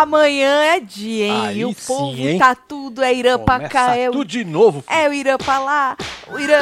Amanhã é dia, hein? Aí e o sim, povo hein? tá tudo, é Irã pra Começa cá, é o, tudo de novo. filho. é o Irã pra lá, o Irã,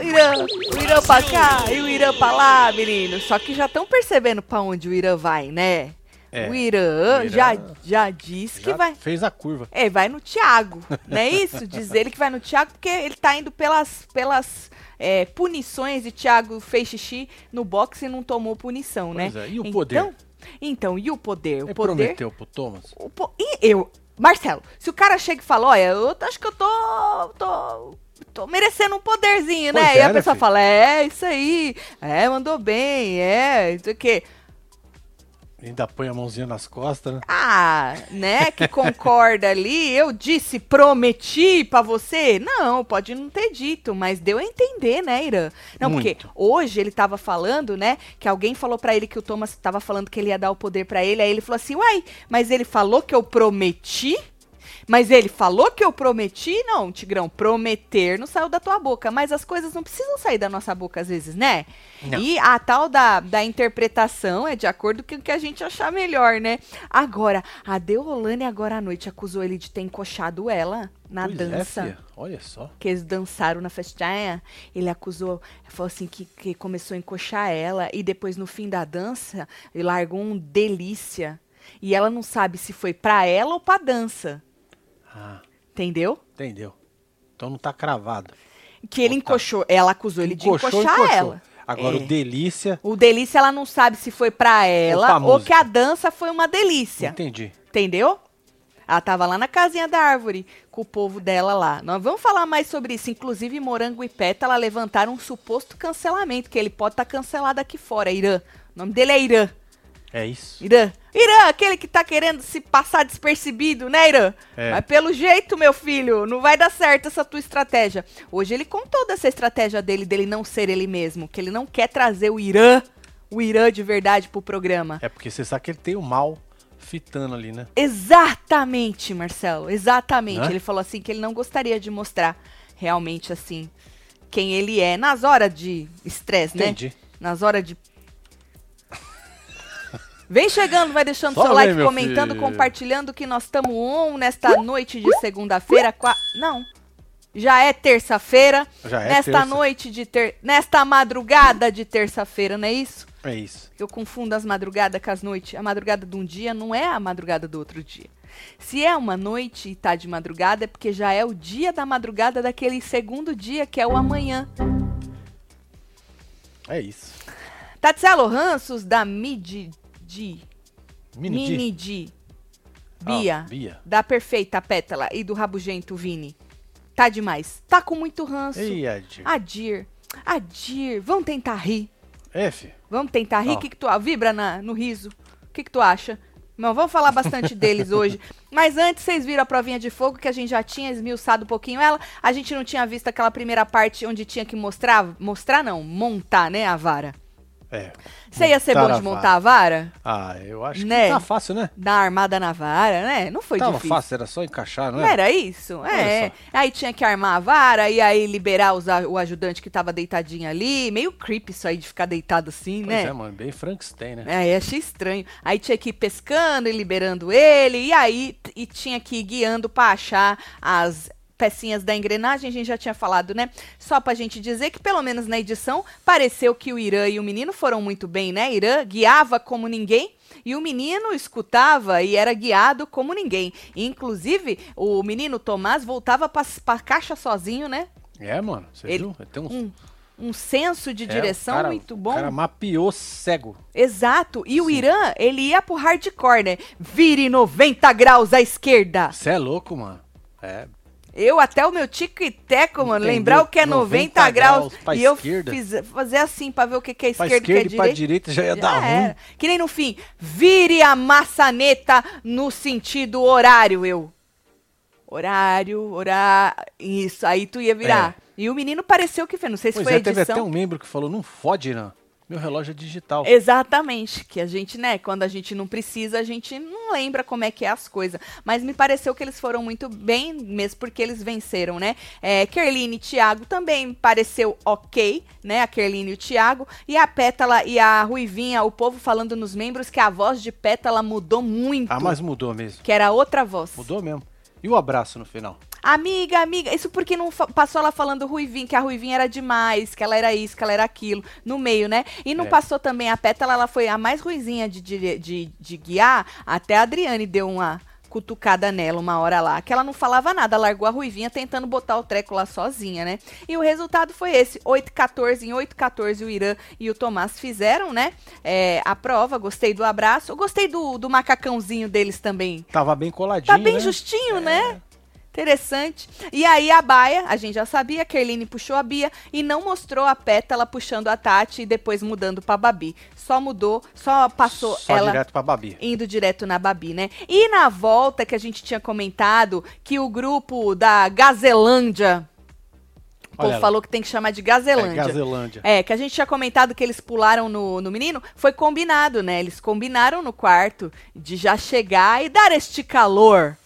o Irã, o Irã pra cá e o Irã pra lá, menino. Só que já estão percebendo pra onde o Irã vai, né? É, o Irã, o Irã já, já disse que Já vai. fez a curva. É, vai no Thiago, não é isso? Diz ele que vai no Thiago porque ele tá indo pelas, pelas é, punições e Thiago fez xixi no boxe e não tomou punição, né? Pois é, e o então, poder? Então, e o poder? O Ele poder. prometeu pro Thomas. O po- E eu, Marcelo, se o cara chega e fala, olha, eu acho que eu tô. tô tô merecendo um poderzinho, né? Pois e é, a né, pessoa filho? fala, é, isso aí. É, mandou bem, é, isso aqui. Ainda põe a mãozinha nas costas, né? Ah, né, que concorda ali, eu disse, prometi pra você? Não, pode não ter dito, mas deu a entender, né, Irã? Não, porque Muito. hoje ele tava falando, né, que alguém falou pra ele que o Thomas tava falando que ele ia dar o poder pra ele, aí ele falou assim, uai, mas ele falou que eu prometi? Mas ele falou que eu prometi? Não, Tigrão, prometer não saiu da tua boca, mas as coisas não precisam sair da nossa boca às vezes, né? Não. E a tal da, da interpretação é de acordo com o que a gente achar melhor, né? Agora, a Deolane agora à noite acusou ele de ter encoxado ela na Pois é, dança. filha. Olha só. que eles dançaram na festinha, ele acusou, falou assim que, que começou a encoxar ela e depois no fim da dança ele largou um delícia e ela não sabe se foi pra ela ou pra dança, Ah, entendeu? entendeu. Então não tá cravado. Que ele Tá. encoxou, ela acusou ele de Encoxou, encoxar encoxou. ela. Agora É. o delícia. O delícia ela não sabe se foi pra ela ou, música. que a dança foi uma delícia. Entendi. Entendeu? Ela tava lá na casinha da árvore com o povo dela lá. Nós vamos falar mais sobre isso. Inclusive, Morango e Pétala levantaram um suposto cancelamento, que ele pode estar cancelado aqui fora. Irã. O nome dele é Irã. É isso. Irã. Irã, aquele que tá querendo se passar despercebido, né, Irã? É. Mas pelo jeito, meu filho, não vai dar certo essa tua estratégia. Hoje ele contou dessa estratégia dele, dele não ser ele mesmo, que ele não quer trazer o Irã, o Irã de verdade pro programa. É porque você sabe que ele tem o mal fitando ali, né? Exatamente, Marcelo, exatamente. Né? Ele falou assim que ele não gostaria de mostrar realmente assim quem ele é nas horas de estresse, né? Entendi. Nas horas de Vem chegando, vai deixando Só seu like, comentando, filho. compartilhando que nós estamos on nesta noite de segunda-feira. qua- Não. Já é terça-feira. Já é nesta terça. noite de ter... nesta madrugada de terça-feira, não é isso? É isso. Eu confundo as madrugadas com as noites. A madrugada de um dia não é a madrugada do outro dia. Se é uma noite e tá de madrugada, é porque já é o dia da madrugada daquele segundo dia, que é o amanhã. É isso. Tatselo Ranços, da Midi... Di- Mini. Mini Di. Ah, Bia, Bia. da Perfeita Pétala e do Rabugento Vini. Tá demais. Tá com muito ranço. Ei, Ed. Adir. Adir. Vamos tentar rir. F. Vamos tentar rir? O que, que tu vibra na, no riso? O que, que tu acha? Não, vamos falar bastante deles hoje. Mas antes, vocês viram a provinha de fogo, que a gente já tinha esmiuçado um pouquinho ela. A gente não tinha visto aquela primeira parte onde tinha que mostrar. Mostrar não, montar, né, a vara. É. Você ia ser bom de montar a vara? Ah, eu acho Né? que tá fácil, né? Dar armada na vara, né? Não foi Tava difícil. fácil, era só encaixar, não é? era isso? É. Aí tinha que armar a vara, e aí liberar os o ajudante que tava deitadinho ali. Meio creepy isso aí de ficar deitado assim, Pois né? é, mano, bem Frankenstein, né? É, achei estranho. Aí tinha que ir pescando e liberando ele, e aí e tinha que ir guiando pra achar as pecinhas da engrenagem, a gente já tinha falado, né? Só pra gente dizer que, pelo menos na edição, pareceu que o Irã e o menino foram muito bem, né? Irã guiava como ninguém. E o menino escutava e era guiado como ninguém. Inclusive, o menino Tomás voltava pra, pra caixa sozinho, né? É, mano, você Ele- viu? Tem uns... Um, um senso de É, direção o cara- muito bom. O cara mapeou cego. Exato. E o Sim. Irã, ele ia pro hardcore, né? Vire 90 graus à esquerda. Você é louco, mano. É, Eu, até o meu tico e teco, mano, Entendeu? lembrar o que é 90, 90 graus. graus e eu esquerda. fiz, fazer assim pra ver o que, que é esquerda e que é esquerda e pra direita. direita já ia Já dar ruim. era. Que nem no fim. Vire a maçaneta no sentido horário, eu. Horário, horário. Isso, aí tu ia virar. E o menino pareceu que fez. Não sei se Pois foi é, a teve edição. até um membro que falou, não fode, não. Meu relógio é digital. Exatamente, que a gente, né, quando a gente não precisa, a gente não lembra como é que é as coisas. Mas me pareceu que eles foram muito bem, mesmo porque eles venceram, né? É, Kerline e Thiago também pareceu ok, né? A Kerline e o Thiago. E a Pétala e a Ruivinha, o povo falando nos membros que a voz de Pétala mudou muito. Ah, mas mudou mesmo. Que era outra voz. Mudou mesmo. E o abraço no final? Amiga, amiga, isso porque não passou ela falando Ruivinha, que a Ruivinha era demais, que ela era isso, que ela era aquilo, no meio, né? E não É. passou também a Pétala, ela foi a mais ruizinha de, de, de, de guiar, até a Adriane deu uma cutucada nela uma hora lá, que ela não falava nada, largou a Ruivinha tentando botar o treco lá sozinha, né? E o resultado foi esse, 8-14, em 8-14 o Irã e o Tomás fizeram, né? É, a prova, gostei do abraço, gostei do, do macacãozinho deles também, Tava bem coladinho, Tá bem né? justinho, né? Interessante. E aí a Baia, a gente já sabia, a Kerline puxou a Bia e não mostrou a Pétala puxando a Tati e depois mudando pra Babi. Só mudou, só passou Só ela direto pra Babi. indo direto na Babi, né? E na volta que a gente tinha comentado que o grupo da Gazelândia, o povo falou que tem que chamar de É, Gazelândia. Gazelândia. É, que a gente tinha comentado que eles pularam no, no menino, foi combinado, né? Eles combinaram no quarto de já chegar e dar este calor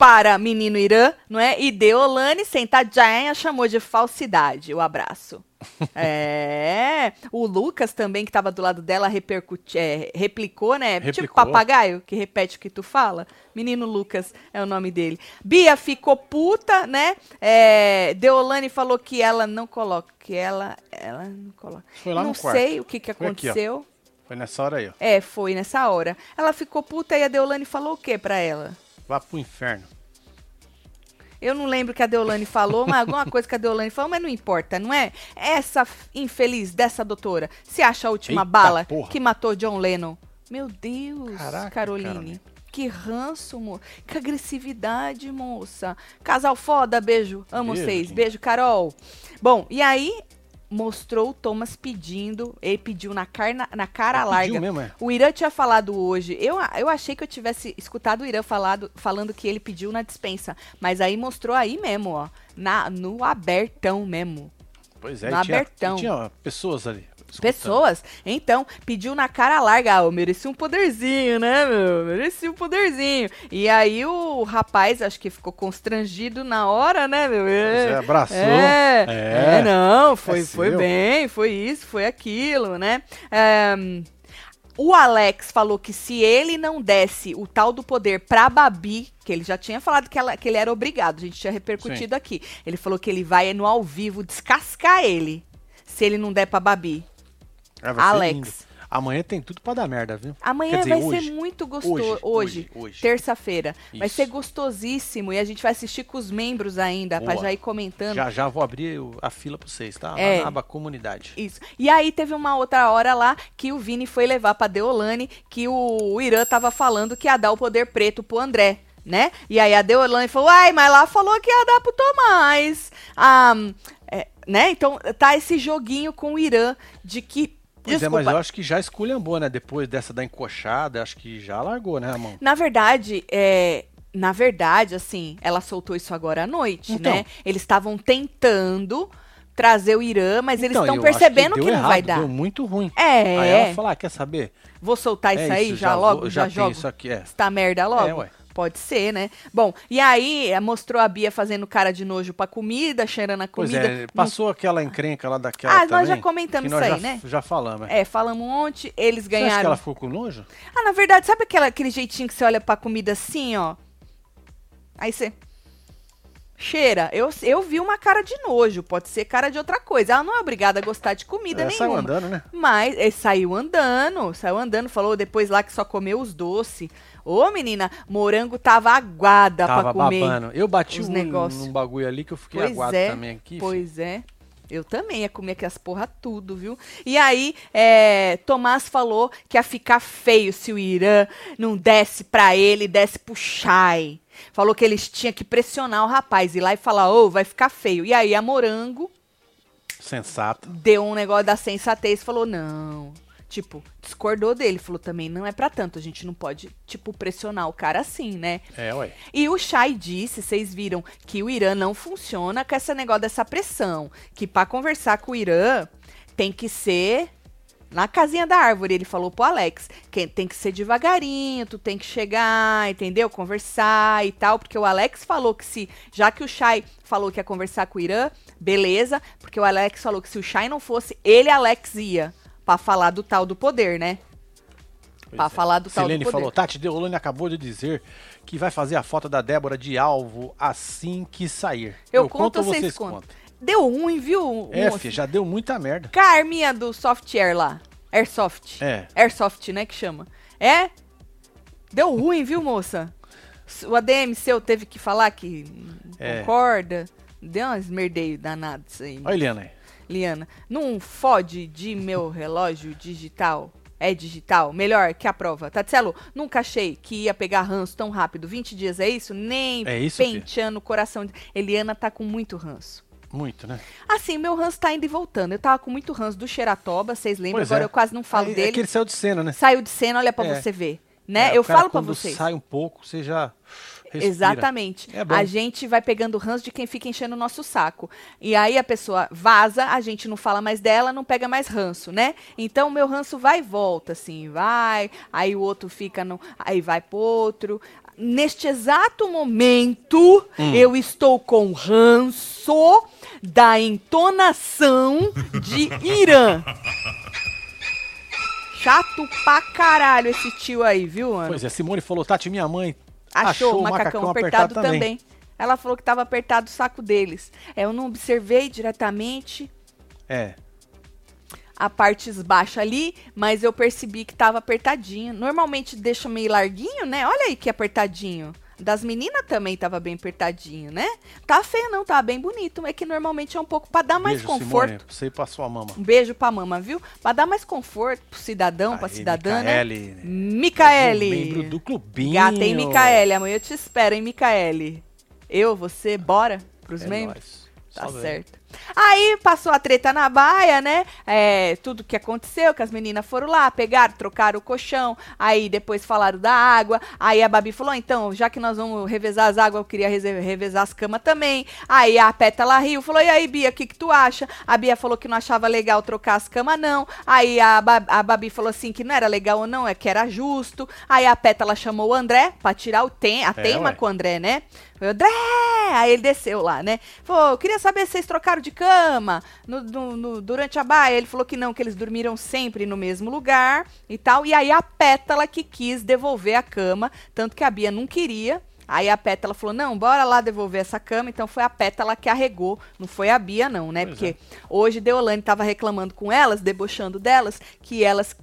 para menino Irã, não é? E Deolane, sentadinha, chamou de falsidade o abraço. é, o Lucas também, que tava do lado dela, repercuti, é, replicou, né? Tipo Replicou. papagaio, que repete o que tu fala. Menino Lucas é o nome dele. Bia ficou puta, né? É, Deolane falou que ela não coloca, que ela, ela não coloca. Foi lá não no quarto. sei o que, que Foi aqui, aconteceu. Foi nessa hora aí, ó. é, foi nessa hora. Ela ficou puta e a Deolane falou o que pra ela? Vá pro inferno. Eu não lembro o que a Deolane falou, mas alguma coisa que a Deolane falou, mas não importa, não é? Essa infeliz dessa doutora se acha a última Eita bala porra. que matou John Lennon. Meu Deus, Caraca, Caroline. Caroline. Que ranço, mo. Que agressividade, moça. Casal foda, beijo. Amo Beijo, vocês. Beijo, Carol. Bom, e aí mostrou o Thomas pedindo, ele pediu na, carna, na cara Pediu larga. mesmo, é? O Irã tinha falado hoje. Eu, eu achei que eu tivesse escutado o Irã falado, falando que ele pediu na dispensa. Mas aí mostrou aí mesmo, ó. Na, no abertão mesmo. Pois é, No tinha, abertão. tinha pessoas ali. Escutando. Pessoas. Então, pediu na cara larga. Ah, eu mereci um poderzinho, né, meu? Mereci um poderzinho. E aí o rapaz, acho que ficou constrangido na hora, né, meu? Pois é, abraçou. É, É. é, não, foi, É foi bem, foi isso, foi aquilo, né? Ehm, o Alex falou que se ele não desse o tal do poder pra Babi, que ele já tinha falado que, ela- que ele era obrigado, a gente tinha repercutido aqui. Ele falou que ele vai no ao vivo descascar ele, se ele não der pra Babi. Ser Alex. Amanhã tem tudo pra dar merda, viu? Amanhã dizer, vai hoje. ser muito gostoso. Hoje, Hoje, hoje, terça-feira. Vai ser gostosíssimo. E a gente vai assistir com os membros ainda, pra Boa. já ir comentando. Já já vou abrir a fila pra vocês, tá? É. na aba comunidade. Isso. E aí teve uma outra hora lá que o Vini foi levar pra Deolane que o Irã tava falando que ia dar o poder preto pro André. Né? E aí a Deolane falou, ai, mas lá falou que ia dar pro Tomás. Ah, é, né? Então tá esse joguinho com o Irã de que. Pois desculpa, é, mas eu acho que já esculhambou, né? Depois dessa da encoxada, acho que já largou, né, mão? Na verdade, é, na verdade, assim, ela soltou isso agora à noite, Então. né? Eles estavam tentando trazer o Irã, mas eles Então, estão eu acho percebendo que, deu não vai errado, dar. Deu muito ruim. É, Aí ela falou, ah, quer saber? vou soltar isso É aí isso, já, já logo, já, já jogo. isso aqui, é. Está merda logo? É, ué. Pode ser, né? Bom, e aí eh, mostrou a Bia fazendo cara de nojo pra comida, cheirando a Pois comida. é, passou aquela encrenca lá daquela Ah, nós também, já comentamos nós isso já, aí, né? Já falamos. é. É, falamos um monte, eles Você acha que ganharam. ela ficou com nojo? Ah, na verdade, sabe aquela, aquele jeitinho que você olha pra comida assim, ó? Aí você. Cheira. Eu, eu vi uma cara de nojo, pode ser cara de outra coisa. Ela não é obrigada a gostar de comida É, nenhuma. saiu andando, né? Mas ele saiu andando, saiu andando, falou depois lá que só comeu os doces. Ô, menina, morango tava aguada pra Tava comer. babando. Eu bati os um, negócios. num bagulho ali que eu fiquei Pois aguado é, também aqui. filho. Pois é. Eu também ia comer aquelas porra tudo, viu? E aí, é, Tomás falou que ia ficar feio se o Irã não desse pra ele, desse pro Shai. Falou que eles tinham que pressionar o rapaz, ir lá e falar, ô, vai ficar feio. E aí a Morango Sensato. deu um negócio da sensatez e falou, não. Tipo, discordou dele. Falou também, não é pra tanto, a gente não pode, tipo, pressionar o cara assim, né? É, ué. E o Shai disse, vocês viram, que o Irã não funciona com esse negócio dessa pressão. Que pra conversar com o Irã tem que ser na casinha da árvore, ele falou pro Alex, que tem que ser devagarinho, tu tem que chegar, entendeu? Conversar e tal, porque o Alex falou que se, já que o Shai falou que ia conversar com o Irã, beleza, porque o Alex falou que se o Shai não fosse, ele Alex ia pra falar do tal do poder, né? Pois Pra é. falar do tal do poder. falou, Tati Deolane acabou de dizer que vai fazer a foto da Débora de alvo assim que sair. Eu conto ou vocês contam? Deu ruim, viu? É, filho, já deu muita merda. Carminha do Software lá. Airsoft. É. Airsoft, né, que chama. É? Deu ruim, viu, moça? O ADM seu teve que falar que É. concorda. Deu um esmerdeio danado isso aí, Olha, Eliana aí. Liana. Não fode de meu relógio digital. É digital, melhor que a prova. Tatselo, nunca achei que ia pegar ranço tão rápido. 20 dias, é isso? Nem É isso, penteando o coração. de- Eliana tá com muito ranço. Muito, né? Assim, meu ranço tá indo e voltando. Eu tava com muito ranço do Xeratoba, vocês lembram? Pois Agora é. eu quase não falo É- É dele. que ele saiu de cena, né? Saiu de cena, olha pra É. você ver. Né? É, eu o cara, falo pra quando vocês. sai um pouco, você já respira. Exatamente. É a gente vai pegando ranço de quem fica enchendo o nosso saco. E aí a pessoa vaza, a gente não fala mais dela, não pega mais ranço, né? Então o meu ranço vai e volta, assim, vai. Aí o outro fica no. Aí vai pro outro. Neste exato momento, Hum. eu estou com ranço da entonação de Irã. Chato pra caralho esse tio aí, viu, Ana? Pois é, Simone falou, Tati, minha mãe achou, o macacão, apertado, também. Ela falou que estava apertado o saco deles. É, eu não observei diretamente É, a partes baixas ali, mas eu percebi que estava apertadinho. Normalmente deixa meio larguinho, né? Olha aí que apertadinho. Das meninas também tava bem apertadinho, né? Tá feio não, tá bem bonito. É que normalmente é um pouco para dar mais beijo, conforto. Simone, pra você e pra sua mama. Um beijo pra mama, viu? Pra dar mais conforto pro cidadão, pra Aí, cidadã, né? Micaele. Micaele. Membro do clubinho. Gata, hein, Micaele? Amanhã eu te espero, hein, Micaele? Eu, você, bora pros É membros? nóis. Tá Só certo. Aí passou a treta na baia, né? É, tudo que aconteceu, que as meninas foram lá, pegaram, trocaram o colchão, aí depois falaram da água. Aí a Babi falou: então, já que nós vamos revezar as águas, eu queria revezar as camas também. Aí a Pétala riu, falou: e aí, Bia, o que, que tu acha? A Bia falou que não achava legal trocar as camas, não. Aí a, Ba- a Babi falou assim: que não era legal ou não, é que era justo. Aí a Pétala chamou o André pra tirar o tem, a É, teima ué. com o André, né? Foi o André! Aí ele desceu lá, né? Falou, eu queria saber se vocês trocaram de cama no- no- no- durante a baia. Ele falou que não, que eles dormiram sempre no mesmo lugar e tal. E aí a Pétala que quis devolver a cama, tanto que a Bia não queria. Aí a Pétala falou, não, bora lá devolver essa cama. Então foi a Pétala que arregou, não foi a Bia não, né? Pois Porque hoje Deolane tava reclamando com elas, debochando delas, que elas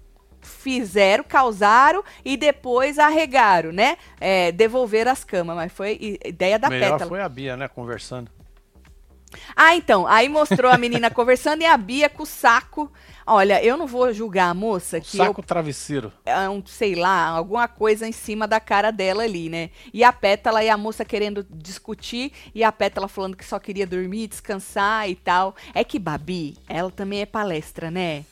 fizeram, causaram e depois arregaram, né? É, devolver as camas, mas foi ideia da Melhor Pétala. foi a Bia, né, conversando. Ah, então, aí mostrou a menina conversando e a Bia com o saco. Olha, eu não vou julgar a moça que eu Saco travesseiro. é um, sei lá, alguma coisa em cima da cara dela ali, né? E a Pétala e a moça querendo discutir e a Pétala falando que só queria dormir, descansar e tal. É que Babi, ela também é palestra, né?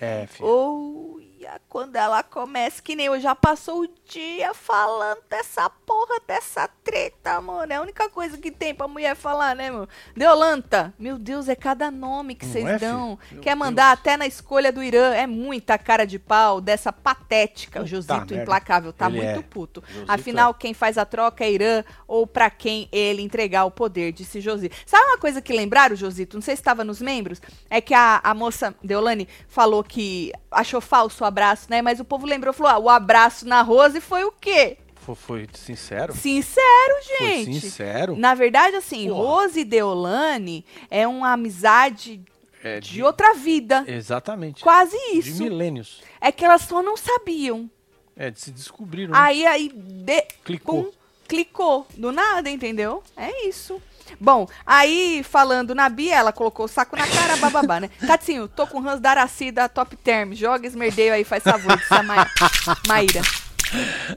É, filho. Ou quando ela começa, que nem eu já passou o dia falando dessa porra, dessa treta, mano. É a única coisa que tem pra mulher falar, né, meu? Deolanta, meu Deus, é cada nome que vocês é, dão. Meu Quer mandar Deus. até na escolha do Irã. É muita cara de pau dessa patética. o Josito implacável tá Ele muito é. puto. Josito Afinal, quem faz a troca é Irã ou pra quem ele entregar o poder, disse Josito. Sabe uma coisa que lembraram, Josito? Não sei se estava nos membros. É que a, a moça Deolane falou que achou falso o abraço, né? Mas o povo lembrou, falou: ah, o abraço na Rose foi o quê? Foi, foi sincero? Sincero, Foi gente. sincero? Na verdade, assim, Porra. Rose e Deolane é uma amizade É, de outra vida. Exatamente. Quase De isso. milênios. É que elas só não sabiam. É, de se descobriram. né? Aí, aí, de, Clicou. pum, clicou. Do nada, entendeu? É isso. Bom, aí falando na Bia, ela colocou o saco na cara, bababá, né? Tatinho, tô com Hans da Aracida Top Term. Joga esmerdeio aí, faz favor, disse a Ma Maíra.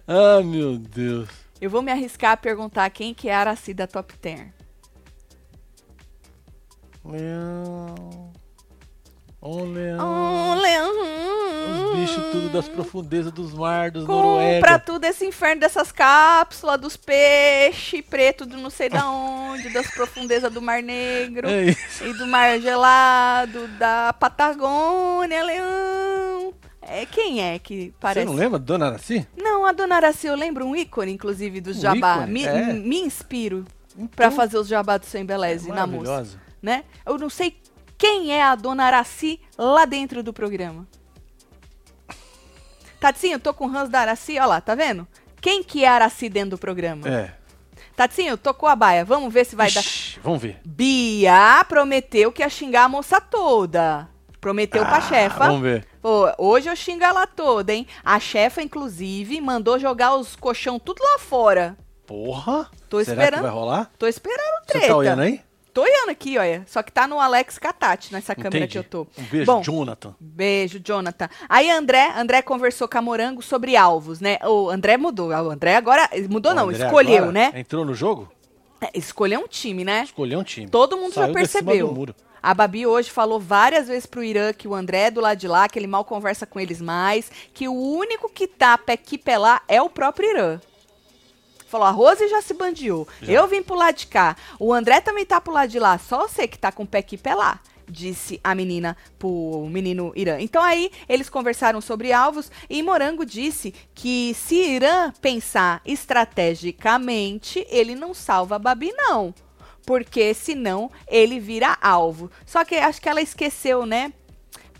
Ah, meu Deus. Eu vou me arriscar a perguntar quem que é a Aracida Top Term. Leão. Ô, leão. Leão. Os bichos tudo das profundezas dos mares, dos Compra Noruega. tudo esse inferno dessas cápsulas, dos peixes preto do não sei da onde, das profundezas do Mar Negro. É. E do mar gelado, da Patagônia, leão. É, quem é que Você parece? não lembra, Dona Araci? Não, a Dona Araci, eu lembro um ícone, inclusive, do Um jabá. ícone? Me, É. me inspiro pra Então, fazer os jabá do Sem Beleze na moça. maravilhosa. Né? Eu não sei quem é a Dona Araci lá dentro do programa. Tatinho, eu tô com o Hans da Araci, ó lá, tá vendo? Quem que é a Araci dentro do programa? É. Tatinho, tocou a baia, vamos ver se vai dar... Ixi, Vamos ver. Bia prometeu que ia xingar a moça toda. Prometeu pra Ah, chefa. Vamos ver. Hoje eu xingo ela toda, hein? A chefa, inclusive, mandou jogar os colchão tudo lá fora. Porra. Tô Será esperando. que vai rolar? Tô esperando Você treta. tá olhando aí? Tô olhando aqui, olha. Só que tá no Alex Catati, nessa câmera Entendi. que eu tô. Um beijo, Bom, Jonathan. Beijo, Jonathan. Aí André, André conversou com a Morango sobre alvos, né? O André mudou. O André agora mudou O não, André escolheu, né? Entrou no jogo? É, Escolheu um time, né? Escolheu um time. Todo mundo Saiu já percebeu. A Babi hoje falou várias vezes pro Irã que o André é do lado de lá, que ele mal conversa com eles mais, que o único que tá pé aqui pé lá é o próprio Irã. Falou, a Rose já se bandiou. Já. Eu vim pro lado de cá. O André também tá pro lado de lá. Só você que tá com o pé aqui pé lá. Disse a menina pro menino Irã. Então aí eles conversaram sobre alvos e Morango disse que se Irã pensar estrategicamente, ele não salva a Babi, não porque senão ele vira alvo. Só que acho que ela esqueceu, né?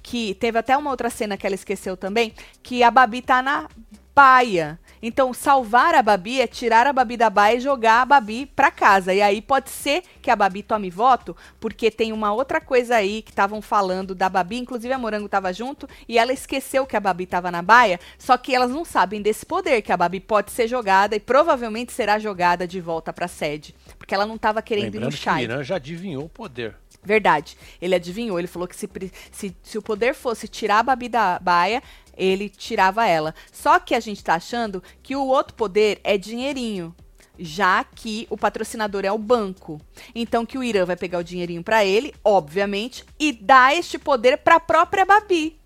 Que teve até uma outra cena que ela esqueceu também, que a Babi tá na baia. Então, salvar a Babi é tirar a Babi da baia e jogar a Babi pra casa. E aí pode ser que a Babi tome voto, porque tem uma outra coisa aí que estavam falando da Babi, inclusive a Morango tava junto, e ela esqueceu que a Babi tava na baia, só que elas não sabem desse poder, que a Babi pode ser jogada e provavelmente será jogada de volta pra sede. Porque ela não tava querendo ir no Lembrando que o chai. Irã já adivinhou o poder. Verdade. Ele adivinhou. Ele falou que se, se, se o poder fosse tirar a Babi da baia, ele tirava ela. Só que a gente tá achando que o outro poder é dinheirinho. Já que o patrocinador é o banco. Então que o Irã vai pegar o dinheirinho pra ele, obviamente, e dar este poder pra própria Babi.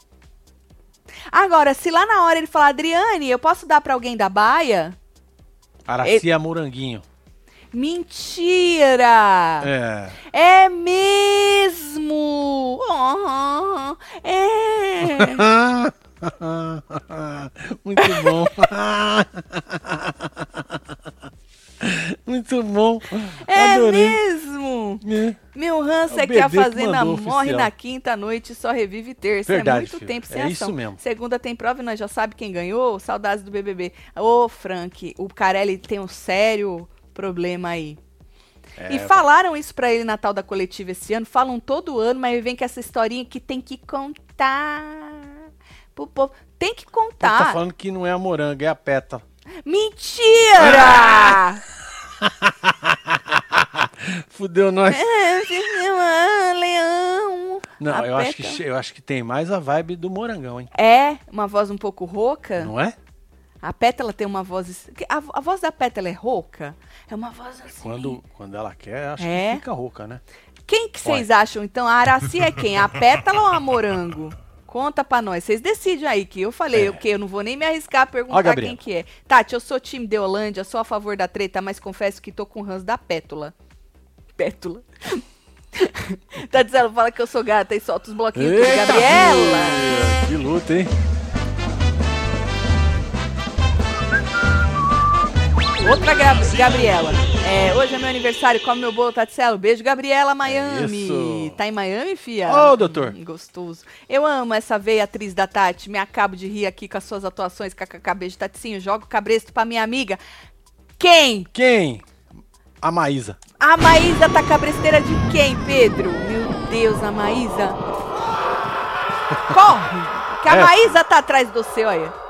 Agora, se lá na hora ele falar, Adriane, eu posso dar pra alguém da baia? Aracia Moranguinho. Mentira! É. É mesmo! Oh, é! Muito bom. Muito bom. É Adorei. mesmo! É. Meu Hans É é que a Fazenda morre oficial. na quinta noite e só revive terça. Verdade, é muito filho. tempo sem É ação. isso mesmo. Segunda tem prova e nós já sabe quem ganhou. Saudades do BBB. Ô, Frank, o Carelli tem um sério problema aí. É, E falaram isso pra ele na tal da coletiva esse ano, falam todo ano, mas vem com essa historinha que tem que contar. Pro povo. Tem que Ele contar. tá falando que não é a moranga, é a pétala. Mentira! Fudeu nós. Ah, Leão. Não, A eu acho, que, eu acho que tem mais a vibe do morangão, hein? É, uma voz um pouco rouca. Não é? A Pétala tem uma voz. A, a voz da Pétala é rouca? É uma voz assim. Quando, quando ela quer, acho É. que fica rouca, né? Quem que vocês acham, então? A Araci é quem? A Pétala ou a Morango? Conta pra nós. Vocês decidem aí, que eu falei É. o quê? Eu não vou nem me arriscar a Ó, perguntar Gabriela. quem que é. Tati, eu sou time de Holândia, sou a favor da treta, mas confesso que tô com o Hans da Pétula. Pétula. tá dizendo, fala que eu sou gata e solta os bloquinhos Eita, Gabriela. Que luta, hein? Outra Gra- Gabriela. É, hoje é meu aniversário, come meu bolo, Tatselo. Beijo, Gabriela, Miami. isso. Tá em Miami, fia? Ô, doutor. Hum, gostoso. Eu amo essa veia atriz da Tati. Me acabo de rir aqui com as suas atuações. KKK, beijo, Taticinho. Jogo cabresto pra minha amiga. Quem? Quem? A Maísa. A Maísa tá cabresteira de quem, Pedro? Meu Deus, a Maísa. Corre! Que a É. Maísa tá atrás do seu, olha.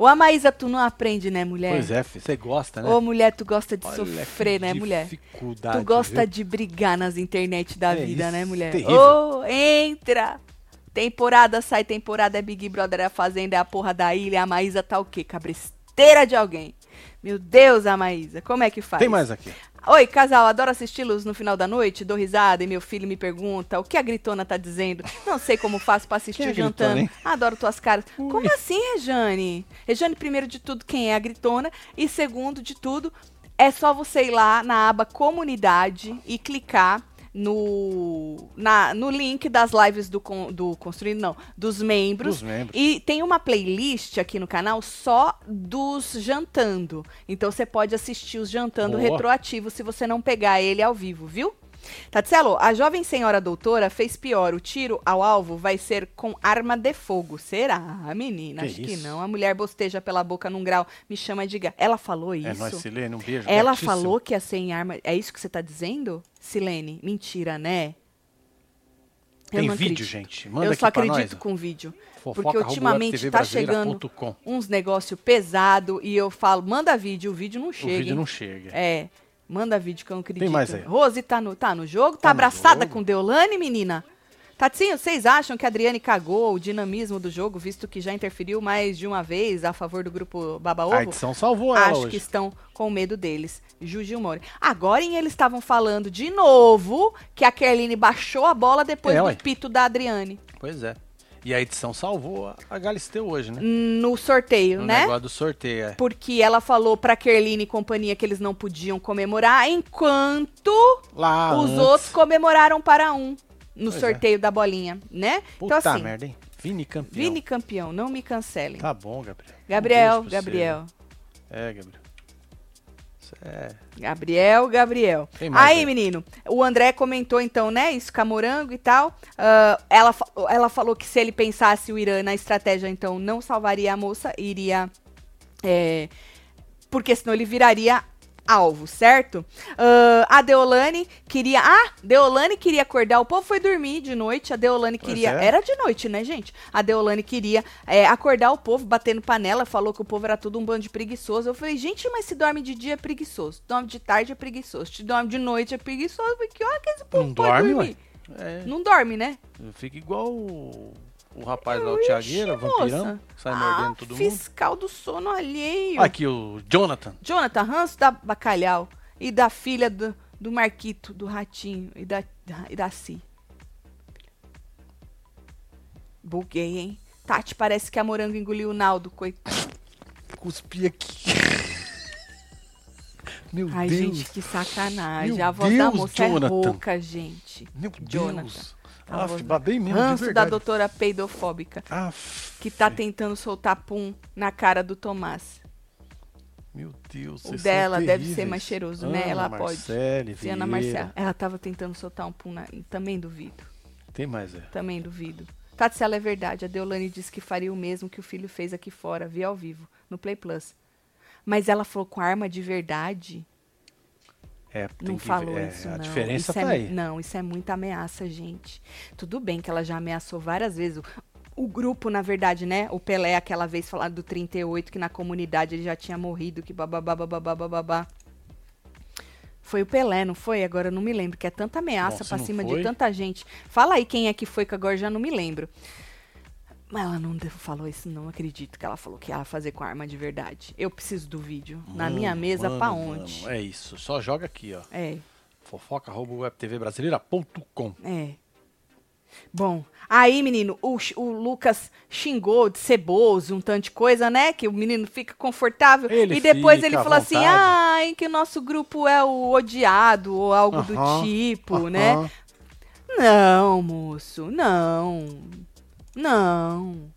Ô, a Maísa, tu não aprende, né, mulher? Pois é, você gosta, né? Ô, mulher, tu gosta de Olha sofrer, né, mulher? dificuldade, Tu gosta viu? de brigar nas internet da É vida, isso, né, mulher? terrível. Ô, entra! Temporada sai, temporada é Big Brother, é a Fazenda, é a porra da ilha, a Maísa tá o quê? Cabresteira de alguém. Meu Deus, a Maísa, como é que faz? Tem mais aqui. Oi, casal, adoro assisti-los no final da noite, dou risada e meu filho me pergunta o que a gritona tá dizendo. Não sei como faço pra assistir é jantando. gritona? Adoro tuas caras. Ui. Como assim, Rejane? Rejane, primeiro de tudo, quem é a gritona? E segundo de tudo, é só você ir lá na aba comunidade e clicar no, na, no link das lives do, do Construindo, não, dos membros. Dos membros. E tem uma playlist aqui no canal só dos jantando. Então você pode assistir os jantando Boa. retroativo se você não pegar ele ao vivo, viu? Tatselo, a jovem senhora doutora fez pior. O tiro ao alvo vai ser com arma de fogo. Será, menina? Que Acho que isso? não. A mulher bosteja pela boca num grau, me chama de ga... Ela falou isso? É nóis, Silene, um beijo. Ela gatíssimo. falou que ia ser em arma. É isso que você tá dizendo? Silene, mentira, né? Eu Tem vídeo, acredito. gente? Manda Eu só acredito nós. com vídeo. Fofoca, Porque ultimamente tá chegando uns negócios pesados e eu falo, manda vídeo, o vídeo não O chega. vídeo hein? não chega. É, manda vídeo que eu não acredito. mais aí. Rose tá no, tá no jogo? Tá, Tá abraçada jogo? com Deolane, menina? Tatinho, vocês acham que a Adriane cagou o dinamismo do jogo, visto que já interferiu mais de uma vez a favor do grupo Baba A Ovo? edição salvou ela Acho hoje. que estão com medo deles. Juju Mori. Agora em eles estavam falando de novo que a Kerline baixou a bola depois É, do ué. pito da Adriane. Pois é. E a edição salvou a- Galisteu hoje, né? No sorteio, No né? negócio do sorteio, é. Porque ela falou pra Kerline e companhia que eles não podiam comemorar, enquanto Lá os antes. outros comemoraram para um no Pois é. sorteio da bolinha, né? Puta então assim, merda, hein? Vini campeão. Vini campeão, não me cancelem. Tá bom, Gabriel. Gabriel, Um pra você. Gabriel. É, Gabriel. É. Gabriel, Gabriel. Mais Aí, menino, o André comentou então, né, isso com a Morango e tal. Ah, ela, ela falou que se ele pensasse o Irã na estratégia, então não salvaria a moça, iria. é, porque senão ele viraria alvo, certo? Ah, a Deolane queria. Ah, Deolane queria acordar. O povo foi dormir de noite. A Deolane queria. é. Era de noite, né, gente? A Deolane queria é, acordar o povo, batendo panela. Falou que o povo era tudo um bando de preguiçoso. Eu falei, gente, mas se dorme de dia é preguiçoso. Dorme de tarde é preguiçoso. Se dorme de noite é preguiçoso. Eu falei, Que esse povo Não pode dorme, dormir? É. Não dorme, né? Fica igual o, rapaz lá, o Tiagueira, Ixi, vampirão. moça. Sai Ah, mordendo todo mundo. fiscal do sono alheio. Aqui, o Jonathan. Jonathan Ranço da Bacalhau e da filha do, do Marquito, do Ratinho e da, da, e da Si. Buguei, hein? Tati, parece que a morango engoliu o Naldo, coitado. Cuspi aqui. Meu Ai, Deus. gente, que sacanagem. Meu a voz da Deus, moça Jonathan. é rouca, gente. Meu Jonathan. Deus. Aff, voz- babei mesmo, Ranço da doutora peidofóbica, Aff, que tá tentando soltar pum na cara do Tomás. Meu Deus, O dela deve ser mais cheiroso, né? Ana Ela pode. Marcele, Se Ana. Marcela. Ela tava tentando soltar um pum na... Também duvido. Tem mais, é. Também duvido. Tatsela é verdade. A Deolane disse que faria o mesmo que o filho fez aqui fora, via ao vivo, no Play Plus. Mas ela falou com arma de verdade. É, não que- falou é, isso, A não. diferença isso tá é, aí. Não, isso é muita ameaça, gente. Tudo bem que ela já ameaçou várias vezes. O, o grupo, na verdade, né? O Pelé, aquela vez, falado do 38, que na comunidade ele já tinha morrido, que bababá, bababá, bababá. Foi o Pelé, não foi? Agora eu não me lembro, que é tanta ameaça não cima de foi- tanta gente. Fala aí quem é que foi, que agora eu já não me lembro. Mas ela não falou isso, não acredito que ela falou que ia fazer com arma de verdade. Eu preciso do vídeo. Na Mano, minha mesa, mano, pra mano, onde? É isso, só joga aqui, ó. É. fofoca.webtvbrasileira.com É. Bom, aí, menino, o, o Lucas xingou de ceboso, um tanto de coisa, né? Que o menino fica confortável. Ele e depois ele à falou assim: ai, que o nosso grupo é o odiado, ou algo Aham, do tipo, né? Aham. Não, moço, não. Não.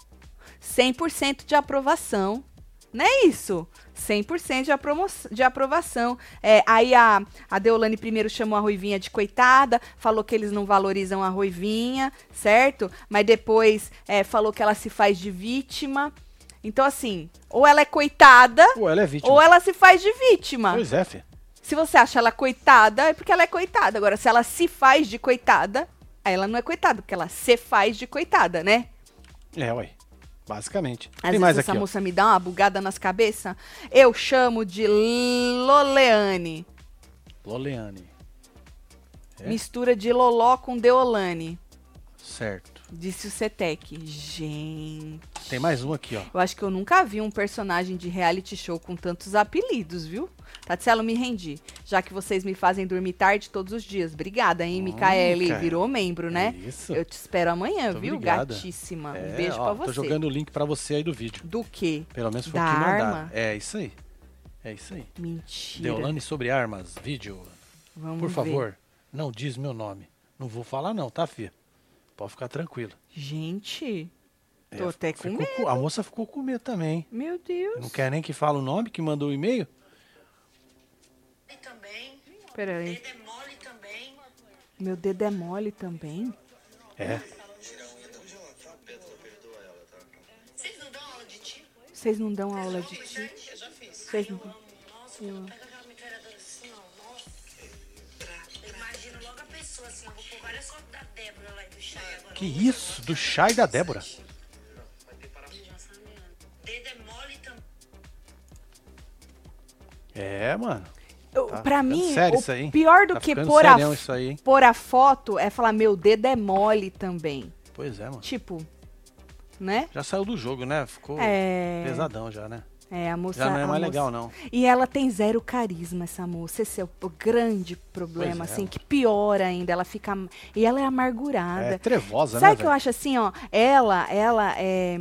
100% de aprovação. Não é isso? 100% de, de aprovação. É, aí a, a Deolane primeiro chamou a Ruivinha de coitada, falou que eles não valorizam a Ruivinha, certo? Mas depois é, falou que ela se faz de vítima. Então, assim, ou ela é coitada, Pô, ela é vítima. ou ela se faz de vítima. Pois é, filho. Se você acha ela coitada, é porque ela é coitada. Agora, se ela se faz de coitada, aí ela não é coitada, porque ela se faz de coitada, né? É, ué. Basicamente. Às Tem vezes mais essa aqui, ó. moça me dá uma bugada nas cabeças. Eu chamo de Loleane. Loleane. É? Mistura de Loló com Deolane. Certo. Disse o Cetec. Gente. Tem mais um aqui, ó. Eu acho que eu nunca vi um personagem de reality show com tantos apelidos, viu? Tatielo, me rendi. Já que vocês me fazem dormir tarde todos os dias. Obrigada, hein, Micaele? Virou membro, né? Isso. Eu te espero amanhã, Muito viu? obrigada. Gatíssima. É, um beijo ó, pra você. Tô jogando o link pra você aí do vídeo. Do quê? Pelo menos foi Da o que mandaram. arma? É isso aí. É isso aí. Mentira. Deolane sobre armas, vídeo. Vamos Por ver. favor. não diz meu nome. Não vou falar não, tá, filha? Pode ficar tranquila. Gente, tô É, até com medo. com- A moça ficou com medo também. Meu Deus. Não quer nem que fale o nome, que mandou o e-mail? Dedo é mole também. Meu dedo é mole também? É. Vocês não dão aula de ti? Vocês não dão aula de ti? Eu já fiz. Vocês não... Nossa, eu pego aquela metralhadora assim, ó. Nossa. Eu imagino logo a pessoa assim, eu vou pôr várias fotos da Débora lá e do Chay agora. Que isso? Do chá e da Débora. É. É, mano. Eu- Tá pra mim, o pior do Tá que pôr a, aí, pôr a foto é falar, meu dedo é mole também. Pois é, mano. Tipo, né? Já saiu do jogo, né? Ficou É. pesadão já, né? É, a moça. Já não é mais moça- legal, não. E ela tem zero carisma, essa moça. Esse é o grande problema, é, assim, que piora ainda. Ela fica. E ela é amargurada. É trevosa, Sabe né, o que eu velho? acho assim, ó? Ela, ela é.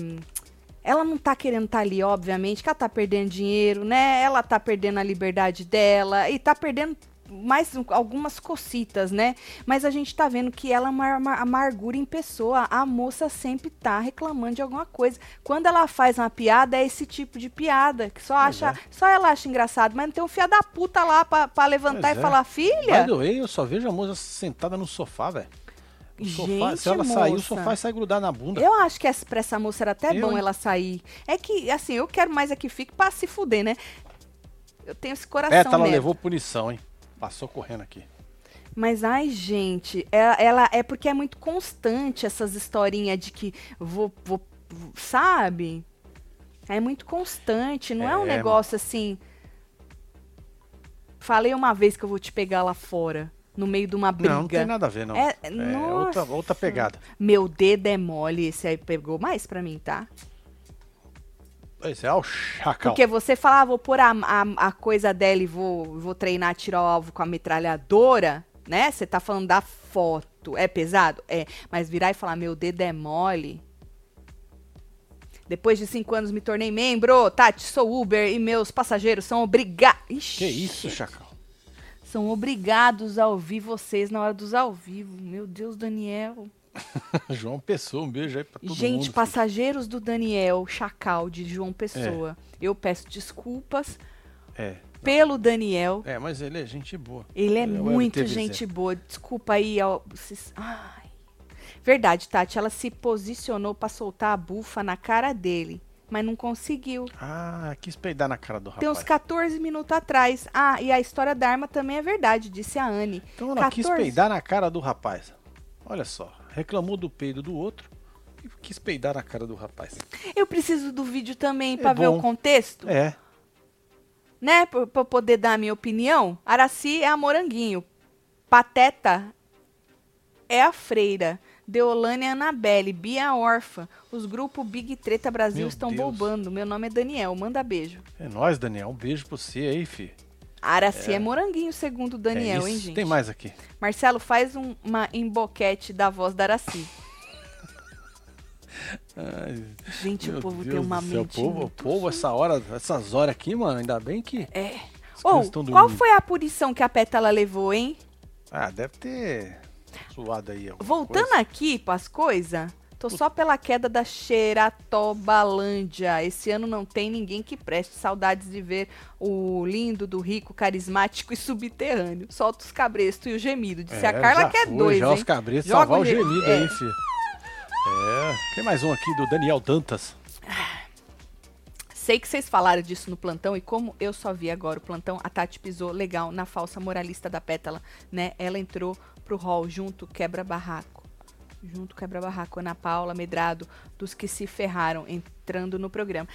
Ela não tá querendo estar ali, obviamente, que ela tá perdendo dinheiro, né? Ela tá perdendo a liberdade dela e tá perdendo mais um- algumas cocitas, né? Mas a gente tá vendo que ela é uma ama- amargura em pessoa. A moça sempre tá reclamando de alguma coisa. Quando ela faz uma piada, é esse tipo de piada, que só acha, é. só ela acha engraçado, mas não tem um fia da puta lá pra, pra levantar Pois e é. falar, By filha. the way, eu só vejo a moça sentada no sofá, velho. O sofá, Gente, se ela sair, o moça. sofá sai grudar na bunda. Eu acho que essa, pra essa moça era até Eu, bom hein? ela sair. É que, assim, eu quero mais é que fique pra se fuder, né? Eu tenho esse coração É, ela mesmo. levou punição, hein? Passou correndo aqui. Mas, ai, gente, ela, ela- é porque é muito constante essas historinhas de que vou, vou, sabe? É muito constante, não é, um É, negócio assim. Falei uma vez que eu vou te pegar lá fora, no meio de uma briga. Não, não tem nada a ver, não. É, outra, nossa. outra pegada. Meu dedo é mole, esse aí pegou mais pra mim, tá? Esse é o chacal. Porque você fala, ah, vou pôr a, a, a coisa dela e vou, vou treinar tirar o alvo com a metralhadora, né? Você tá falando da foto. É pesado? É. Mas virar e falar, meu dedo é mole. Depois de cinco anos me tornei membro. Tati, sou Uber e meus passageiros são obrigados. Que isso, chacal? São obrigados a ouvir vocês na hora dos ao vivo. Meu Deus, Daniel. João Pessoa, um beijo aí pra todo Gente, mundo. filho. passageiros do Daniel Chacal de João Pessoa. Eu peço desculpas É, pelo Daniel. é, mas ele é gente boa. Ele é é muito gente boa. Desculpa aí. Ai. Verdade, Tati. Ela se posicionou pra soltar a bufa na cara dele. Mas não conseguiu. Ah, quis peidar na cara do rapaz. Tem uns 14 minutos atrás. Ah, e a história da arma também é verdade, disse a Anne. Então ela quis 14. peidar na cara do rapaz. Olha só, reclamou do peido do outro e quis peidar na cara do rapaz. Eu preciso do vídeo também É ver o contexto, É, né? Pra poder dar a minha opinião. Araci é a moranguinho. Pateta é a freira. Deolane é Anabelle. Bia é a órfã. Os grupos Big Treta Brasil Meu estão Deus. bombando. Meu nome é Daniel. Manda beijo. é nóis, Daniel. Um beijo pra você aí, fi. Araci é, moranguinho, segundo o Daniel, é hein, gente? Tem mais aqui. Marcelo, faz um- uma emboquete da voz da Araci. Ai, Gente, o povo Deus tem uma mente povo, muito povo essa hora, essas horas aqui, mano, ainda bem que É. Ou, estão qual foi a punição que a Pétala levou, hein? Ah, deve ter suado aí. Voltando coisa. aqui pras coisas, tô só pela queda da Xeratobalândia. Esse ano não tem ninguém que preste. Saudades de ver o lindo, do rico, carismático e subterrâneo. Solta os cabrestos e o gemido. Disse a É, Carla já que é foi, dois, Já hein? os cabretos Joga salvar o o ge- gemido é. aí, filho. É, tem mais um aqui do Daniel Dantas. Sei que vocês falaram disso no plantão e como eu só vi agora o plantão, a Tati pisou legal na falsa moralista da Pétala, né? Ela entrou pro hall junto quebra-barraco. Junto quebra-barraco, Ana Paula Medrado, dos que se ferraram entrando no programa.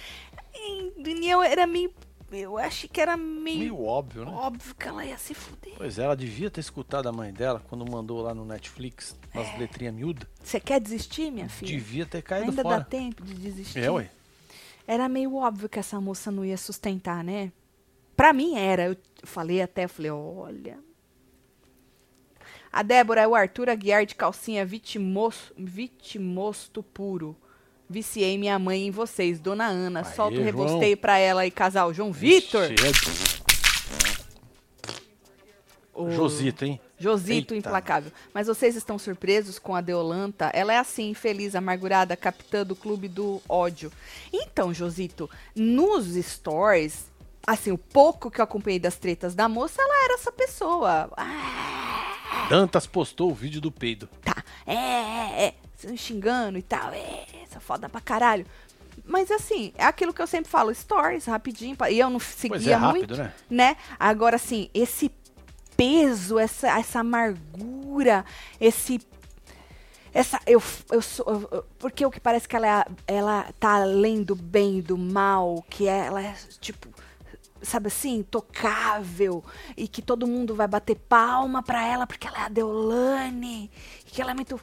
Em Daniel era meio. Eu achei que era meio, Meio óbvio, né? óbvio que ela ia se fuder. Pois é, ela devia ter escutado a mãe dela quando mandou lá no Netflix, nas letrinhas miúdas. Você quer desistir, minha filha? Devia ter caído Ainda fora. dá tempo de desistir. É, ué. Era meio óbvio que essa moça não ia sustentar, né? Pra mim era. Eu falei até, eu falei, olha. A Débora é o Arthur Aguiar de calcinha vitimosto puro. Viciei minha mãe em vocês, Dona Ana. Aê, Solta o rebosteio pra ela e casal. João Vitor. O Josito, hein? Josito Eita. implacável. Mas vocês estão surpresos com a Deolanta? Ela é assim, feliz, amargurada, capitã do clube do ódio. Então, Josito, nos stories, assim, o pouco que eu acompanhei das tretas da moça, ela era essa pessoa. Ah, Dantas postou o vídeo do peido. tá, é, é, é, se xingando e tal, é, essa foda pra caralho. Mas assim, é aquilo que eu sempre falo, stories, rapidinho, e eu não seguia Pois é, rápido, muito, né? né? Agora, assim, esse peso, essa, essa amargura, esse. Essa. Eu, eu sou. eu- porque o que parece que ela, é, ela tá além do bem e do mal, que é- ela é, tipo. Sabe assim, tocável, e que todo mundo vai bater palma pra ela porque ela é a Deolane, que ela é muito.